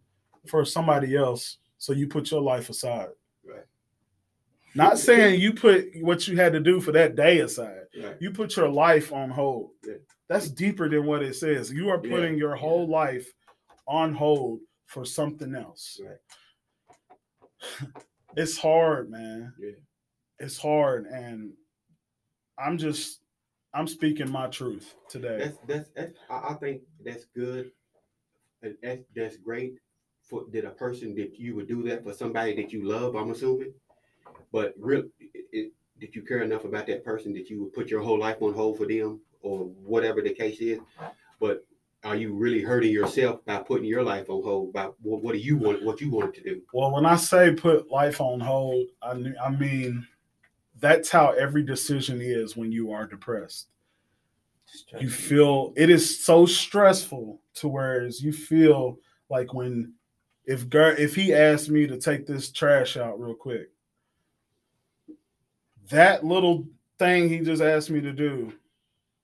for somebody else, so you put your life aside? Right. Not saying you put what you had to do for that day aside. Right. You put your life on hold. Yeah. That's deeper than what it says. You are Yeah, putting your yeah. whole life on hold for something else. Right. It's hard, man. It's hard. And I'm just, I'm speaking my truth today. That's that's, that's I, think that's good. And that's that's great for that a person that you would do that for somebody that you love. I'm assuming, but real, it, it, did you care enough about that person that you would put your whole life on hold for them or whatever the case is? But are you really hurting yourself by putting your life on hold? By what, what do you want? What you wanted to do? Well, when I say put life on hold, I, I mean that's how every decision is when you are depressed. You feel it is so stressful to whereas you feel like when if Gar- if he asked me to take this trash out real quick, that little thing he just asked me to do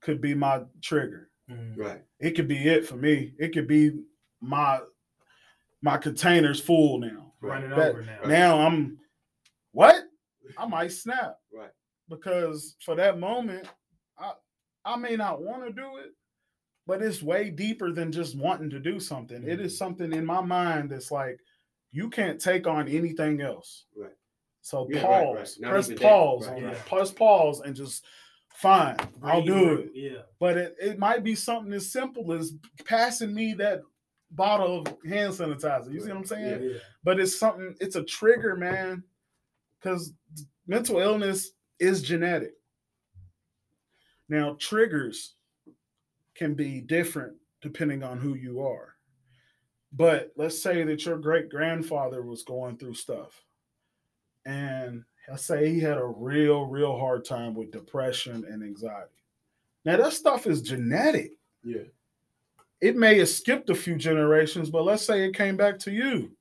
could be my trigger. Mhm. Right. It could be it for me. It could be my my container's full now. Running That- over now. Now I'm what? I might snap Right. because for that moment, I I may not want to do it, but it's way deeper than just wanting to do something. It Mm-hmm. is something in my mind that's like you can't take on anything else. Right. So Yeah, right, right. pause, press pause, Right, on right. it. press pause, and just fine. I'll do it. Yeah. But it, it might be something as simple as passing me that bottle of hand sanitizer. You see what I'm saying? Yeah. but it's something it's a trigger man because mental illness is genetic now triggers can be different depending on who you are but let's say that your great grandfather was going through stuff and let's say he had a real real hard time with depression and anxiety now that stuff is genetic Yeah. it may have skipped a few generations, but let's say it came back to you.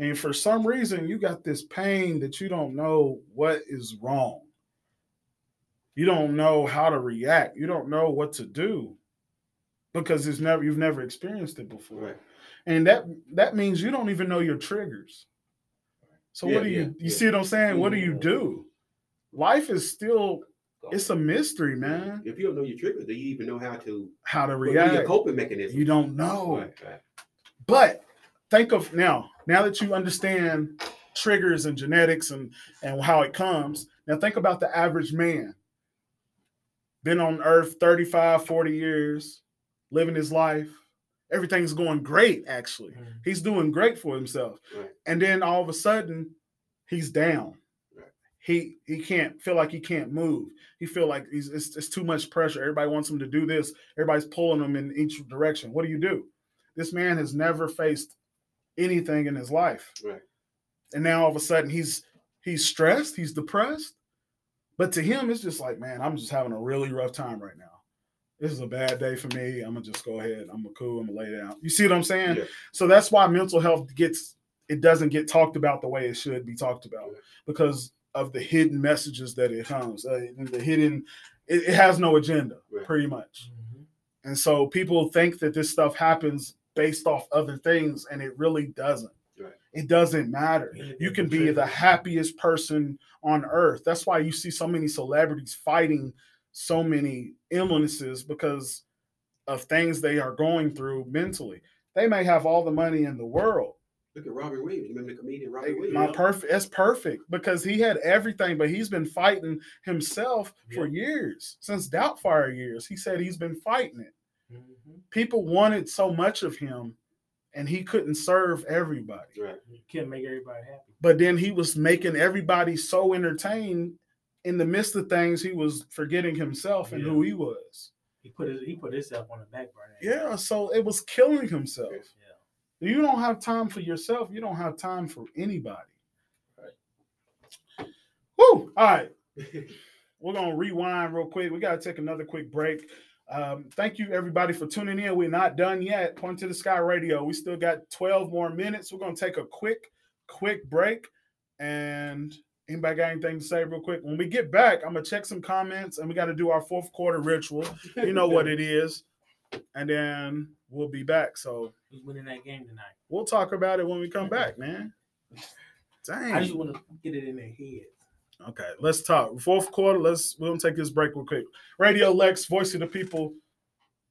And for some reason, you got this pain that you don't know what is wrong. You don't know how to react. You don't know what to do because it's never you've never experienced it before. Right. And that that means you don't even know your triggers. So Yeah, what do you yeah, you yeah. see what I'm saying? What do you Mhm. do? Life is still it's a mystery, man. If you don't know your triggers, do you even know how to How to react? your coping mechanism. You don't know. Right, right. But think of now, now that you understand triggers and genetics and and how it comes, now think about the average man. Been on earth 35, 40 years, living his life. Everything's going great actually. Mhm. He's doing great for himself. Right. And then all of a sudden, he's down. He he can't feel like he can't move. He feel like he's it's, it's too much pressure. Everybody wants him to do this. Everybody's pulling him in each direction. What do you do? This man has never faced anything in his life. Right. And now all of a sudden he's he's stressed, he's depressed. But to him, it's just like, man, I'm just having a really rough time right now. This is a bad day for me. I'm gonna just go ahead. I'm gonna cool. I'm gonna lay down. You see what I'm saying? Yeah. So that's why mental health gets it doesn't get talked about the way it should be talked about Yeah. because of the hidden messages that it comes. Uh, the hidden, it, it has no agenda, Right. pretty much. Mhm. And so people think that this stuff happens based off other things, and it really doesn't. Right. It doesn't matter. Yeah, You can be the happiest person on earth. That's why you see so many celebrities fighting so many illnesses because of things they are going through mentally. They may have all the money in the world. Look at Robin Williams. You remember the comedian Robin Williams? My perfect that's perfect because he had everything, but he's been fighting himself for years, since Doubtfire years. He said he's been fighting it. Mhm. People wanted so much of him, and he couldn't serve everybody. Right. You can't make everybody happy. But then he was making everybody so entertained in the midst of things, he was forgetting himself and who he was. He put his, he put himself on the back burner. Yeah, so it was killing himself. Yes. You don't have time for yourself. You don't have time for anybody. Right. Woo! All right. We're gonna rewind real quick. We gotta take another quick break. Um, thank you everybody for tuning in. We're not done yet. Point to the Sky Radio. We still got 12 more minutes. We're gonna take a quick, quick break and Anybody got anything to say real quick? When we get back, I'm gonna check some comments and we got to do our fourth quarter ritual. You know what it is, and then we'll be back. So Who's winning that game tonight? we'll talk about it when we come back, man. Dang. I just want to get it in their head. Okay, let's talk. Fourth quarter, let's we'll take this break real quick. Radio Lex, voice of the people,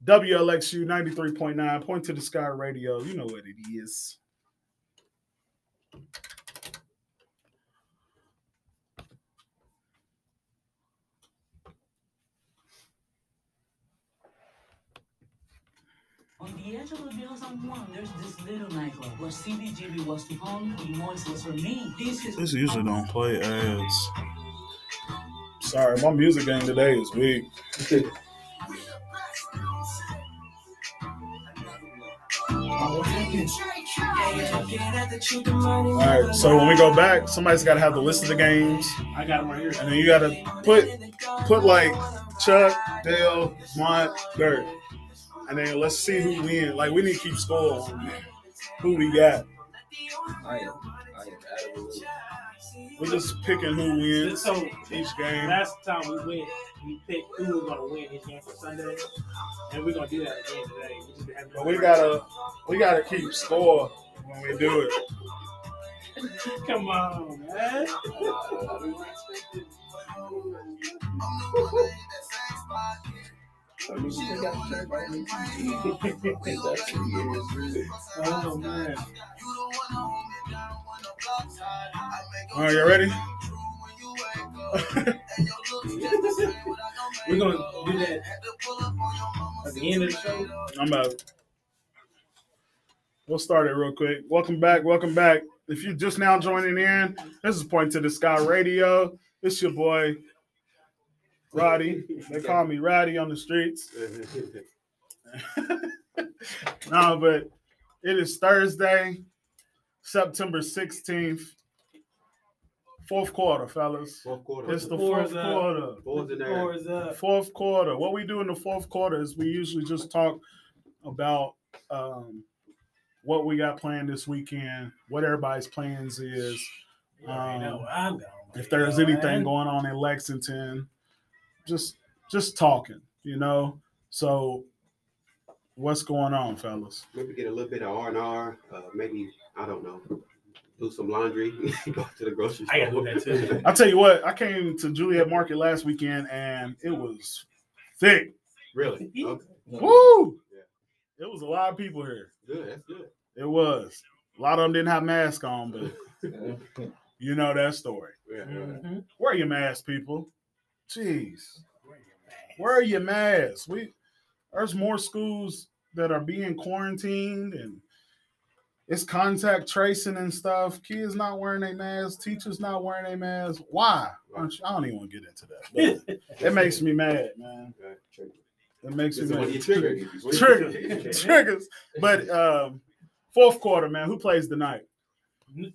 WLXU 93.9, point to the sky radio. You know what it is. On the edge of the Bills on one, there's this little nightclub where CBGB was the home, the noise was for me. This is This usually don't play ads. Sorry, my music game today is weak. All right, so when we go back, somebody's got to have the list of the games, I got them right here. and then you got to put put like Chuck, Dale, Mont, Dirt, and then let's see who wins. Like we need to keep score on who we got. I am. I am out We're just picking who wins So each game. last time we went, we picked who was gonna win each game for Sunday, and we're gonna do that again today. We But we gotta we gotta keep score when we do it. Come on, man. Oh man. All right, you ready? We're gonna do that at the end of the show. I'm about. We'll start it real quick. Welcome back. Welcome back. If you're just now joining in, this is Point to the Sky Radio. It's your boy, Roddy. They call me Roddy on the streets. no, but it is Thursday, September 16th. Fourth quarter, fellas. Fourth quarter. It's the Four's fourth up. quarter. Four's in there. Four is up. Fourth quarter. What we do in the fourth quarter is we usually just talk about um, what we got planned this weekend, what everybody's plans is, You already know Um, where I'm going. if there's anything going on in Lexington, just just talking, you know. So, what's going on, fellas? Maybe get a little bit of R and R. Uh, maybe I don't know. Do some laundry. Go to the grocery store. I gotta do that too. I tell you what, I came to Juliet Market last weekend and it was thick. Really? Okay. Woo! Yeah. It was a lot of people here. Good. That's good. It was. A lot of them didn't have masks on, but you know that story. Yeah. yeah. Mhm. Wear your mask, people. Jeez. Wear your mask. We there's more schools that are being quarantined and it's contact tracing and stuff. Kids not wearing their masks, teachers not wearing their masks. Why? Aren't you- I don't even want to get into that. But it makes me mad, man. It makes me This is one of mad. your triggers. Triggers. But um, fourth quarter, man. Who plays tonight?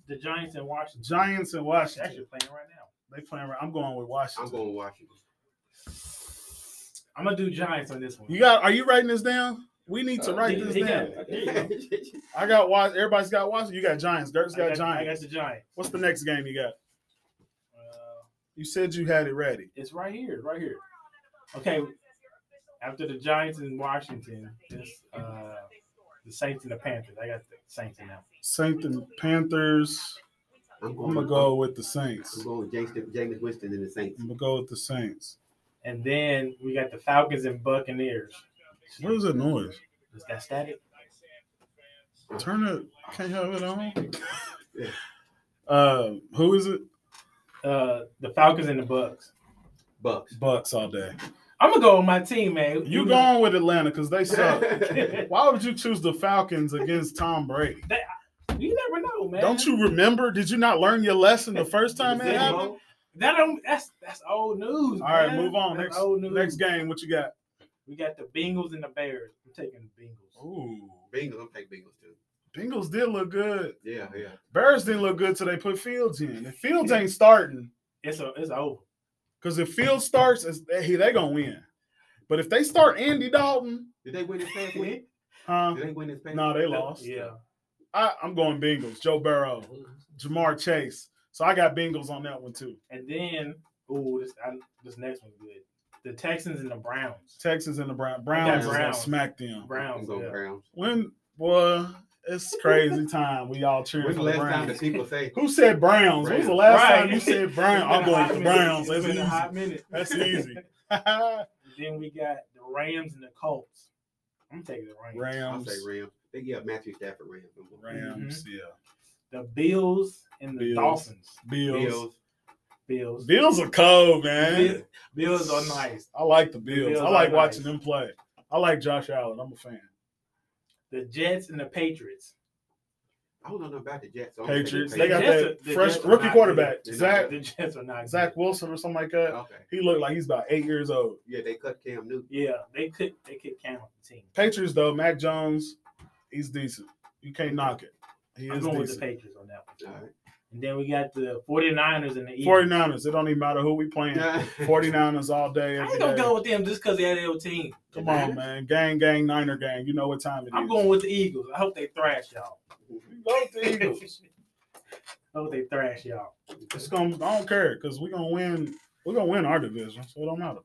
The Giants and Washington. Giants and They're Washington. actually playing right now. They playing. right- I'm going with Washington. I'm going with Washington. I'm gonna do Giants on this one. You got? Are you writing this down? We need to Uh, write he- this he down. got- there you go. I got Wash. Everybody's got Washington. You got Giants. Dirk's I got got, I got Giants. the Giants. What's the next game you got? Uh, You said you had it ready. it's right here, right here. Okay. After the Giants in Washington, it's uh, the Saints and the Panthers. I got the Saints in now. Saints and Panthers. I'm I'm going. gonna go with the Saints. I'm Saints. going James, Jameis Winston and the Saints. I'm gonna go with the Saints. And then we got the Falcons and Buccaneers. What is that noise? Is that static? Turn it. Can't have it on. Yeah. Uh, who is it? Uh, the Falcons and the Bucks. Bucks. Bucks all day. I'm gonna go with my team, man. You going with Atlanta because they suck. Why would you choose the Falcons against Tom Brady? You never know, man. Don't you remember? Did you not learn your lesson the first time it happened? That don't. That's that's old news. All right, man. move on. That's Next, old news. next game. What you got? We got the Bengals and the Bears. I'm taking the Bengals. Ooh, Bengals. I'm taking Bengals too. Bengals did look good. Yeah, yeah. Bears didn't look good till they put Fields in. If Fields ain't starting, It's a, it's over. because if Fields starts, it's, they they gonna win. But if they start Andy Dalton, Did they win this past week? huh? Did they win this past No, week? they lost. Yeah. I, I'm going Bengals. Joe Burrow, Ja'Marr Chase, So I got Bengals on that one too. And then, ooh, this I, this next one's good. The Texans and the Browns. Texans and the Brown Browns is gonna Browns. smack them. I'm Browns. going Yeah. Browns. When boy, it's crazy time. We all cheering When's for the the last time Browns. that people say Who said Browns? When was the last Right. time you said Browns? I'm going hot with the. Browns. It's That's been a hot minute. That's easy. then we got the Rams and the Colts. I'm taking the Rams. I'll Rams, say Rams. They give Matthew Stafford Rams. Rams, Mm-hmm. yeah. The Bills and the Bills. Dolphins. Bills. Bills. Bills. Bills are cold, man. Bill- Bills are nice. I like the Bills. Bills I like watching nice. them play. I like Josh Allen. I'm a fan. The Jets and the Patriots. I don't know nothing about the Jets. so I'm gonna take the Patriots. They got Jets that are- the fresh rookie quarterback, good. Zach The Jets are not Zach good. Wilson or something like that. Okay. He looked like he's about eight years old. Yeah, they cut Cam Newton. Yeah, they could they could count the team. Patriots though, Mac Jones, he's decent. You can't knock it. He I'm is going with the. Patriots on that one. All right. And then we got the 49ers and the Eagles. 49ers. It don't even matter who we playing. 49ers all day. I Every ain't gonna day. go with them just because they're their team. Come on, man. Gang, gang, Niner gang. You know what time it is. I'm going with the Eagles. I hope they thrash y'all. Go with the Eagles. I hope they thrash y'all. It's gonna. I don't care because we're gonna win. We're gonna win our division, so it don't matter.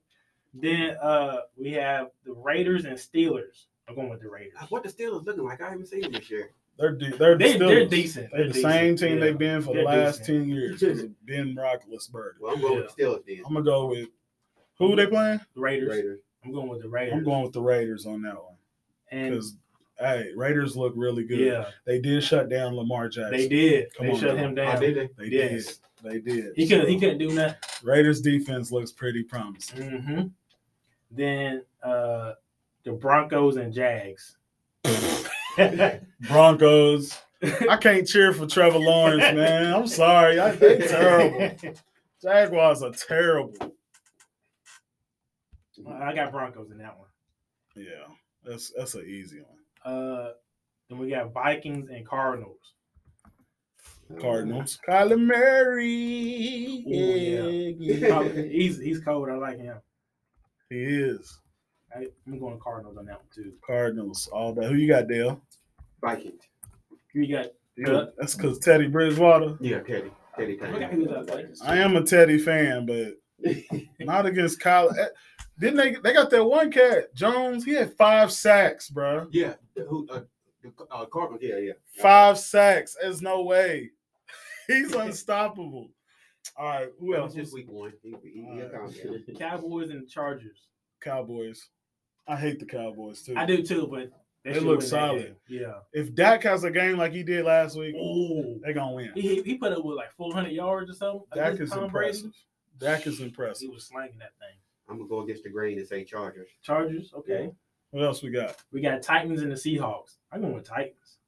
Then uh we have the Raiders and Steelers. I'm going with the Raiders. What the Steelers looking like? I haven't seen them this year. They're de- they're They, the they're decent. They're the same team they've been for the They're last decent. ten years. of Ben Roethlisberger. Well, I'm going with the Steelers then. I'm gonna go with who they playing. The Raiders. Raiders. I'm going with the Raiders. I'm going with the Raiders on that one and because hey, Raiders look really good. yeah, They did shut down Lamar Jackson. they did. Come they on shut now. him Oh, down. did they? They Yes. did. They did. He couldn't. So, He couldn't do nothing. Raiders defense looks pretty promising. hmm Then uh the Broncos and Jags. Broncos. I can't cheer for Trevor Lawrence, man. I'm sorry. I, they terrible. Jaguars are terrible. I got Broncos in that one. Yeah, that's that's an easy one. Uh, then we got Vikings and Cardinals. Cardinals. Kyler Murray. Ooh, yeah. Probably- he's he's cold. I like him. He is. I, I'm going Cardinals on that one too. Cardinals all day. Who you got, Dale? Vikings. Who You got You- That's because Teddy Bridgewater. Yeah, Teddy. Teddy I Teddy. who was that. I am a Teddy fan, but not against Kyler. Eh, Didn't they? They got that one cat, Jones. He had five sacks, bro. Yeah. Who? Uh, the uh, Cardinals. Yeah, yeah. Five sacks. There's no way. He's unstoppable. All right, who else? just week one. He, he, he'll. Cowboys and Chargers. Cowboys. I hate the Cowboys too. I do too, but They should look solid. game. Yeah. If Dak has a game like he did last week, Ooh. they gonna win. He, he put up with like 400 yards or something. Dak is Tom Brady. impressive. Dak is impressive. He was slanging that thing. I'm gonna go against the grain and say Chargers. Chargers, okay. What else we got? We got Titans and the Seahawks. I'm going with Titans.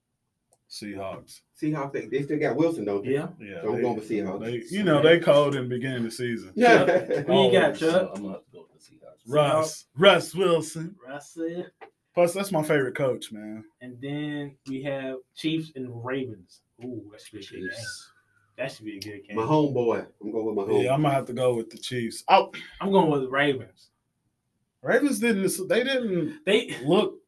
Seahawks. Seahawks. They, they still got Wilson, don't they? Yeah. Yeah, So I'm they- going with Seahawks. They, you know, they called in the beginning of the season. Yeah. Who you got, So Chuck? I'm gonna go with the Seahawks. Russ, Russ Wilson. Russell. Plus, that's my favorite coach, man. And then we have Chiefs and Ravens. Ooh, that should be a good game. Chiefs. That should be a good game. my homeboy. I'm going with my home. Yeah, I'm gonna have to go with the Chiefs. Oh, I'm going with the Ravens. Ravens didn't. They didn't They look.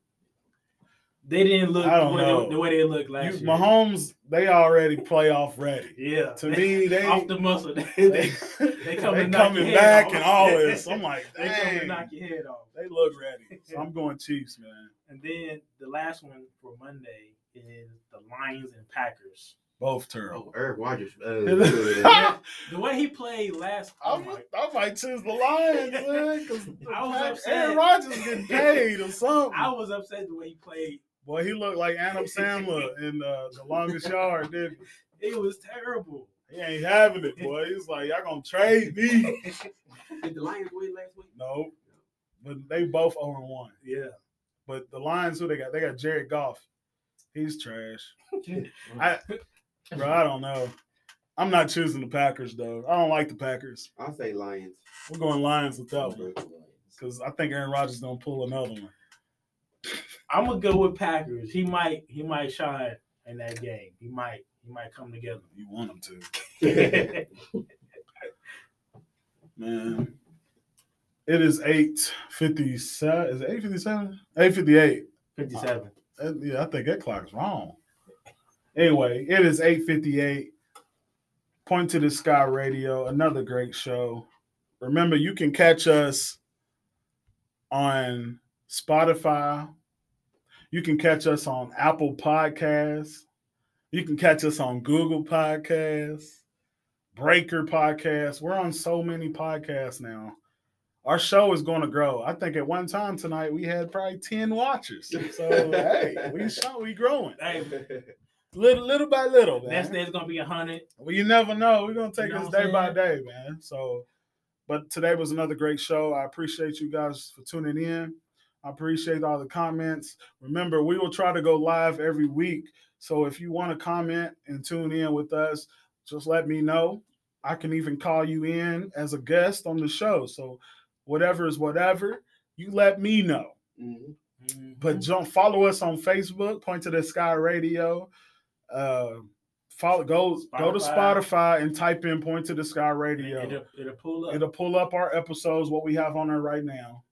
They didn't look I don't way, know. they, the way they looked You, last year. Mahomes, they already playoff ready. Yeah. To me, they off the muscle. They, they, they, they, come to knock coming your head back off. and all this. I'm like, they come to knock your head off. they look ready. So I'm going Chiefs, man. And then the last one for Monday is the Lions and Packers. Both terrible. Oh, Aaron Rodgers. Uh, The way he played last, oh my, I might choose the Lions, man, because I was upset. Aaron Rodgers getting paid or something. I was upset the way he played. Boy, he looked like Adam Sandler in uh, The Longest Yard, didn't It was terrible. he? He ain't having it, boy. He's like, y'all gonna trade me. Did the Lions win last week? no. But they both 0 1. Yeah. But the Lions, who they got? They got Jared Goff. He's trash. I, bro, I don't know. I'm not choosing the Packers though. I don't like the Packers. I'll say Lions. We're going Lions with that I'm one going with the Lions. because I think Aaron Rodgers gonna pull another one. I'm gonna go with Packers. He might he might shine in that game. He might he might come together. You want him to, man. It is eight fifty seven. Is it eight fifty seven? Eight fifty eight. 57. Uh, yeah, I think that clock's wrong. Anyway, it is eight fifty eight. Point to the Sky Radio, another great show. Remember, you can catch us on Spotify. You can catch us on Apple Podcasts. You can catch us on Google Podcasts, Breaker Podcasts. We're on so many podcasts now. Our show is going to grow. I think at one time tonight we had probably 10 watchers. So hey, we show we growing. Hey, Little little by little, man. next day it's gonna be a hundred. Well, you never know. We're gonna take You know this day by day, man. So, but today was another great show. I appreciate you guys for tuning in. I appreciate all the comments. Remember, we will try to go live every week. So if you want to comment and tune in with us, just let me know. I can even call you in as a guest on the show. So whatever is whatever, you let me know. Mhm. But don't follow us on Facebook, Point to the Sky Radio. Uh, follow go go to Spotify. Spotify and type in Point to the Sky Radio. it'll, it'll pull up. It'll pull up our episodes, what we have on there right now,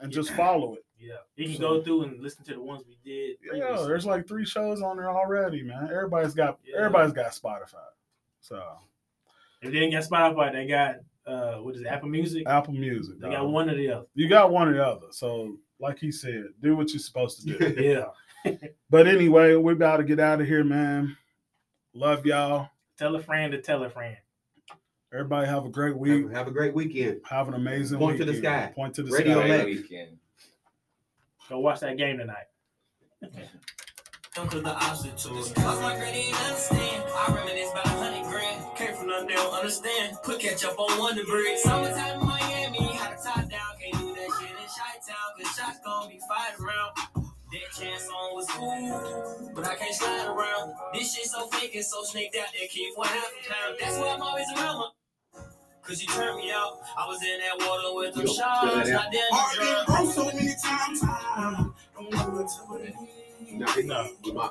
and just follow it. yeah, you can So- go through and listen to the ones we did. Yeah, there's like three shows on there already, man. Everybody's got Yeah. everybody's got Spotify. So If they ain't got Spotify, they got uh, what is it, Apple Music? Apple Music. They dog. got one or the other. You got one or the other. So like he said, do what you're supposed to do. Yeah. but anyway, we're about to get out of here, man. Love y'all. Tell a friend to tell a friend. Everybody have a great week. Have, have a great weekend. Have an amazing weekend. Point to the weekend. sky. Point to the Radio sky. Lex. Great weekend. Go watch that game tonight. Don't cause the opposite to this. Cause my granny ain't understand. I reminisce about a hundred grand. Came from nothing, they don't understand. Put ketchup on Wonder Bread. Summertime in Miami, had a top down. Can't do that shit in Chi Town. Cause shots gon' be fired around. That chance on was cool, but I can't slide around. This shit so fake and so snaked out that kid for half a pound. That's why I'm always around her. Cause you turned me out. I was in that water with them Yo, sharks. yeah, Not I've the been broke so many times. I don't know what to believe. Nah, he- No. he might-